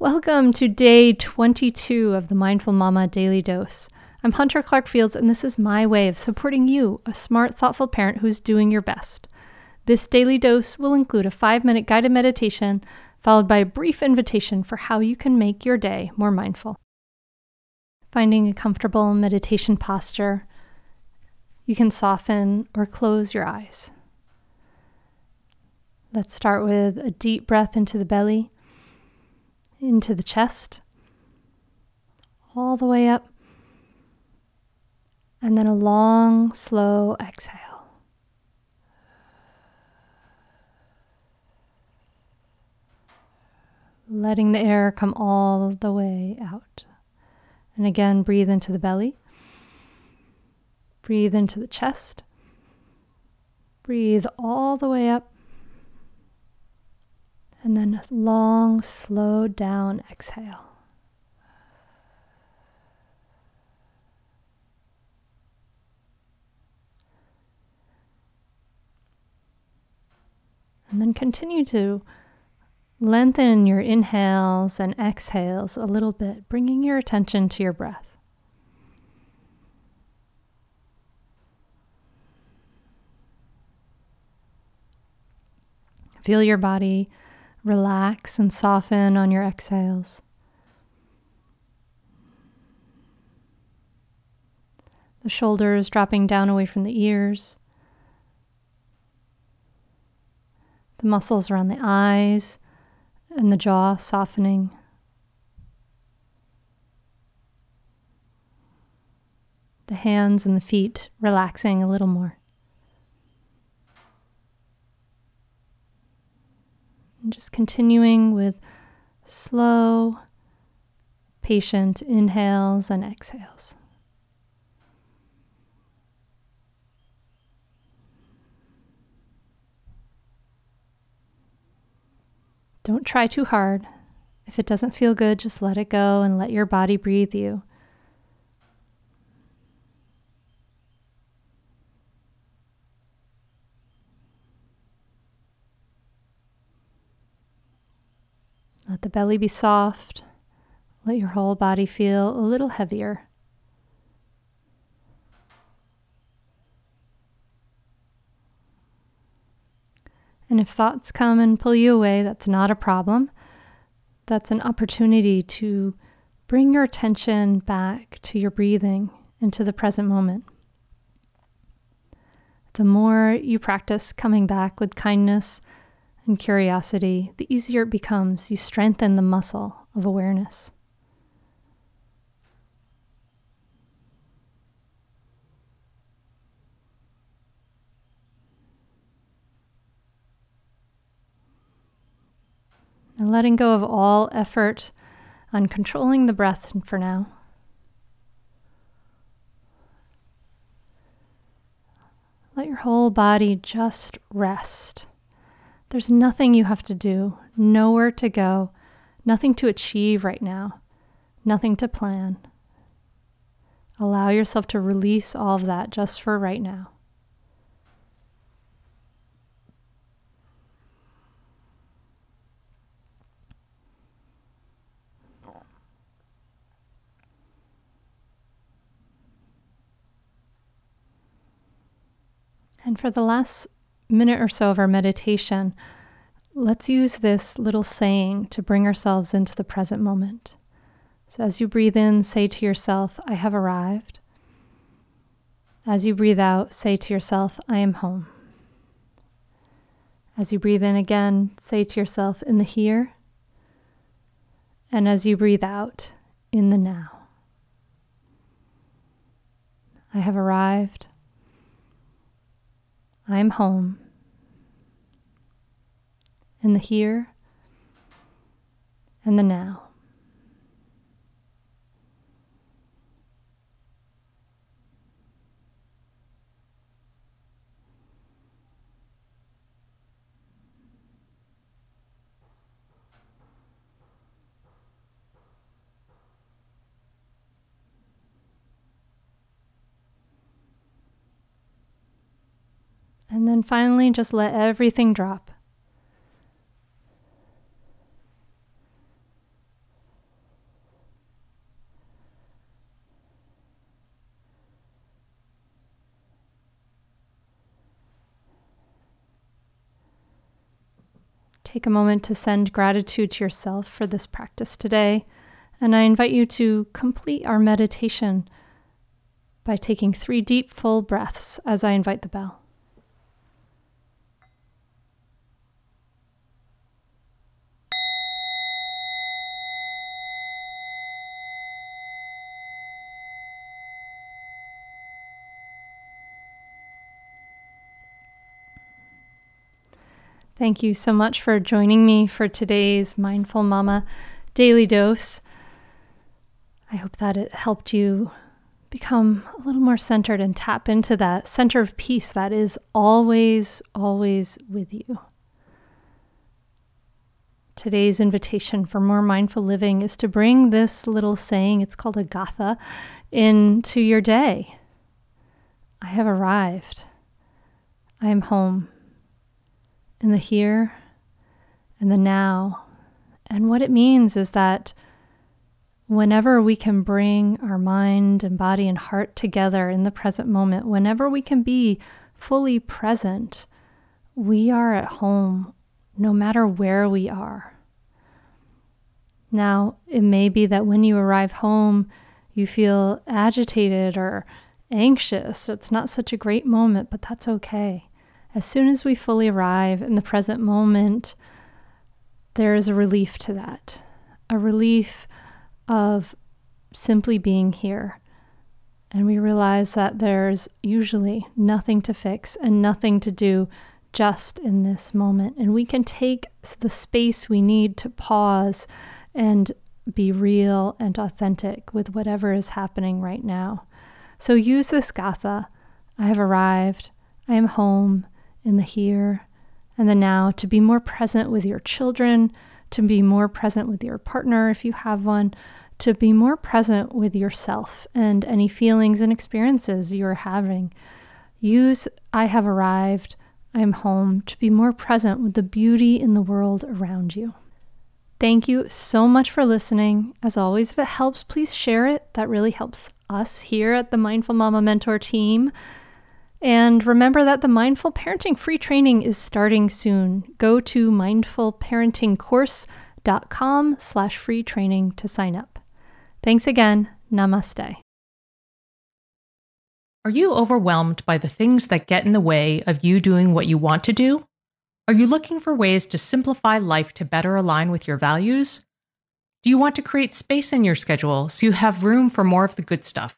Welcome to day 22 of the Mindful Mama Daily Dose. I'm Hunter Clark Fields, and this is my way of supporting you, a smart, thoughtful parent who's doing your best. This daily dose will include a five minute guided meditation, followed by a brief invitation for how you can make your day more mindful. Finding a comfortable meditation posture, you can soften or close your eyes. Let's start with a deep breath into the belly into the chest, all the way up, and then a long, slow exhale. Letting the air come all the way out. And again, breathe into the belly. Breathe into the chest. Breathe all the way up and then a long, slow down exhale. And then continue to lengthen your inhales and exhales a little bit, bringing your attention to your breath. Feel your body Relax and soften on your exhales. The shoulders dropping down away from the ears. The muscles around the eyes and the jaw softening. The hands and the feet relaxing a little more. And just continuing with slow, patient inhales and exhales. Don't try too hard. If it doesn't feel good, just let it go and let your body breathe you. Let the belly be soft. Let your whole body feel a little heavier. And if thoughts come and pull you away, that's not a problem. That's an opportunity to bring your attention back to your breathing and to the present moment. The more you practice coming back with kindness and curiosity, the easier it becomes. You strengthen the muscle of awareness. And letting go of all effort on controlling the breath for now. Let your whole body just rest. There's nothing you have to do, nowhere to go, nothing to achieve right now, nothing to plan. Allow yourself to release all of that just for right now. And for the last minute or so of our meditation, let's use this little saying to bring ourselves into the present moment. So as you breathe in, say to yourself, I have arrived. As you breathe out, say to yourself, I am home. As you breathe in again, say to yourself, in the here. And as you breathe out, in the now. I have arrived. I am home. In the here and the now. And finally, just let everything drop. Take a moment to send gratitude to yourself for this practice today. And I invite you to complete our meditation by taking three deep, full breaths as I invite the bell. Thank you so much for joining me for today's Mindful Mama Daily Dose. I hope that it helped you become a little more centered and tap into that center of peace that is always, always with you. Today's invitation for more mindful living is to bring this little saying, it's called a gatha, into your day. I have arrived. I am home in the here and the now. And what it means is that whenever we can bring our mind and body and heart together in the present moment, whenever we can be fully present, we are at home no matter where we are. Now, it may be that when you arrive home, you feel agitated or anxious. It's not such a great moment, but that's okay. As soon as we fully arrive in the present moment, there is a relief to that, a relief of simply being here. And we realize that there's usually nothing to fix and nothing to do just in this moment. And we can take the space we need to pause and be real and authentic with whatever is happening right now. So use this gatha. I have arrived. I am home in the here and the now, to be more present with your children, to be more present with your partner if you have one, to be more present with yourself and any feelings and experiences you're having. Use I have arrived, I am home to be more present with the beauty in the world around you. Thank you so much for listening. As always, if it helps, please share it. That really helps us here at the Mindful Mama Mentor team. And remember that the Mindful Parenting free training is starting soon. Go to mindfulparentingcourse.com slash free training to sign up. Thanks again. Namaste. Are you overwhelmed by the things that get in the way of you doing what you want to do? Are you looking for ways to simplify life to better align with your values? Do you want to create space in your schedule so you have room for more of the good stuff?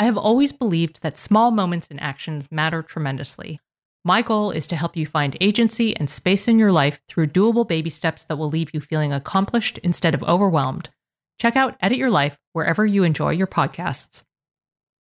I have always believed that small moments and actions matter tremendously. My goal is to help you find agency and space in your life through doable baby steps that will leave you feeling accomplished instead of overwhelmed. Check out Edit Your Life wherever you enjoy your podcasts.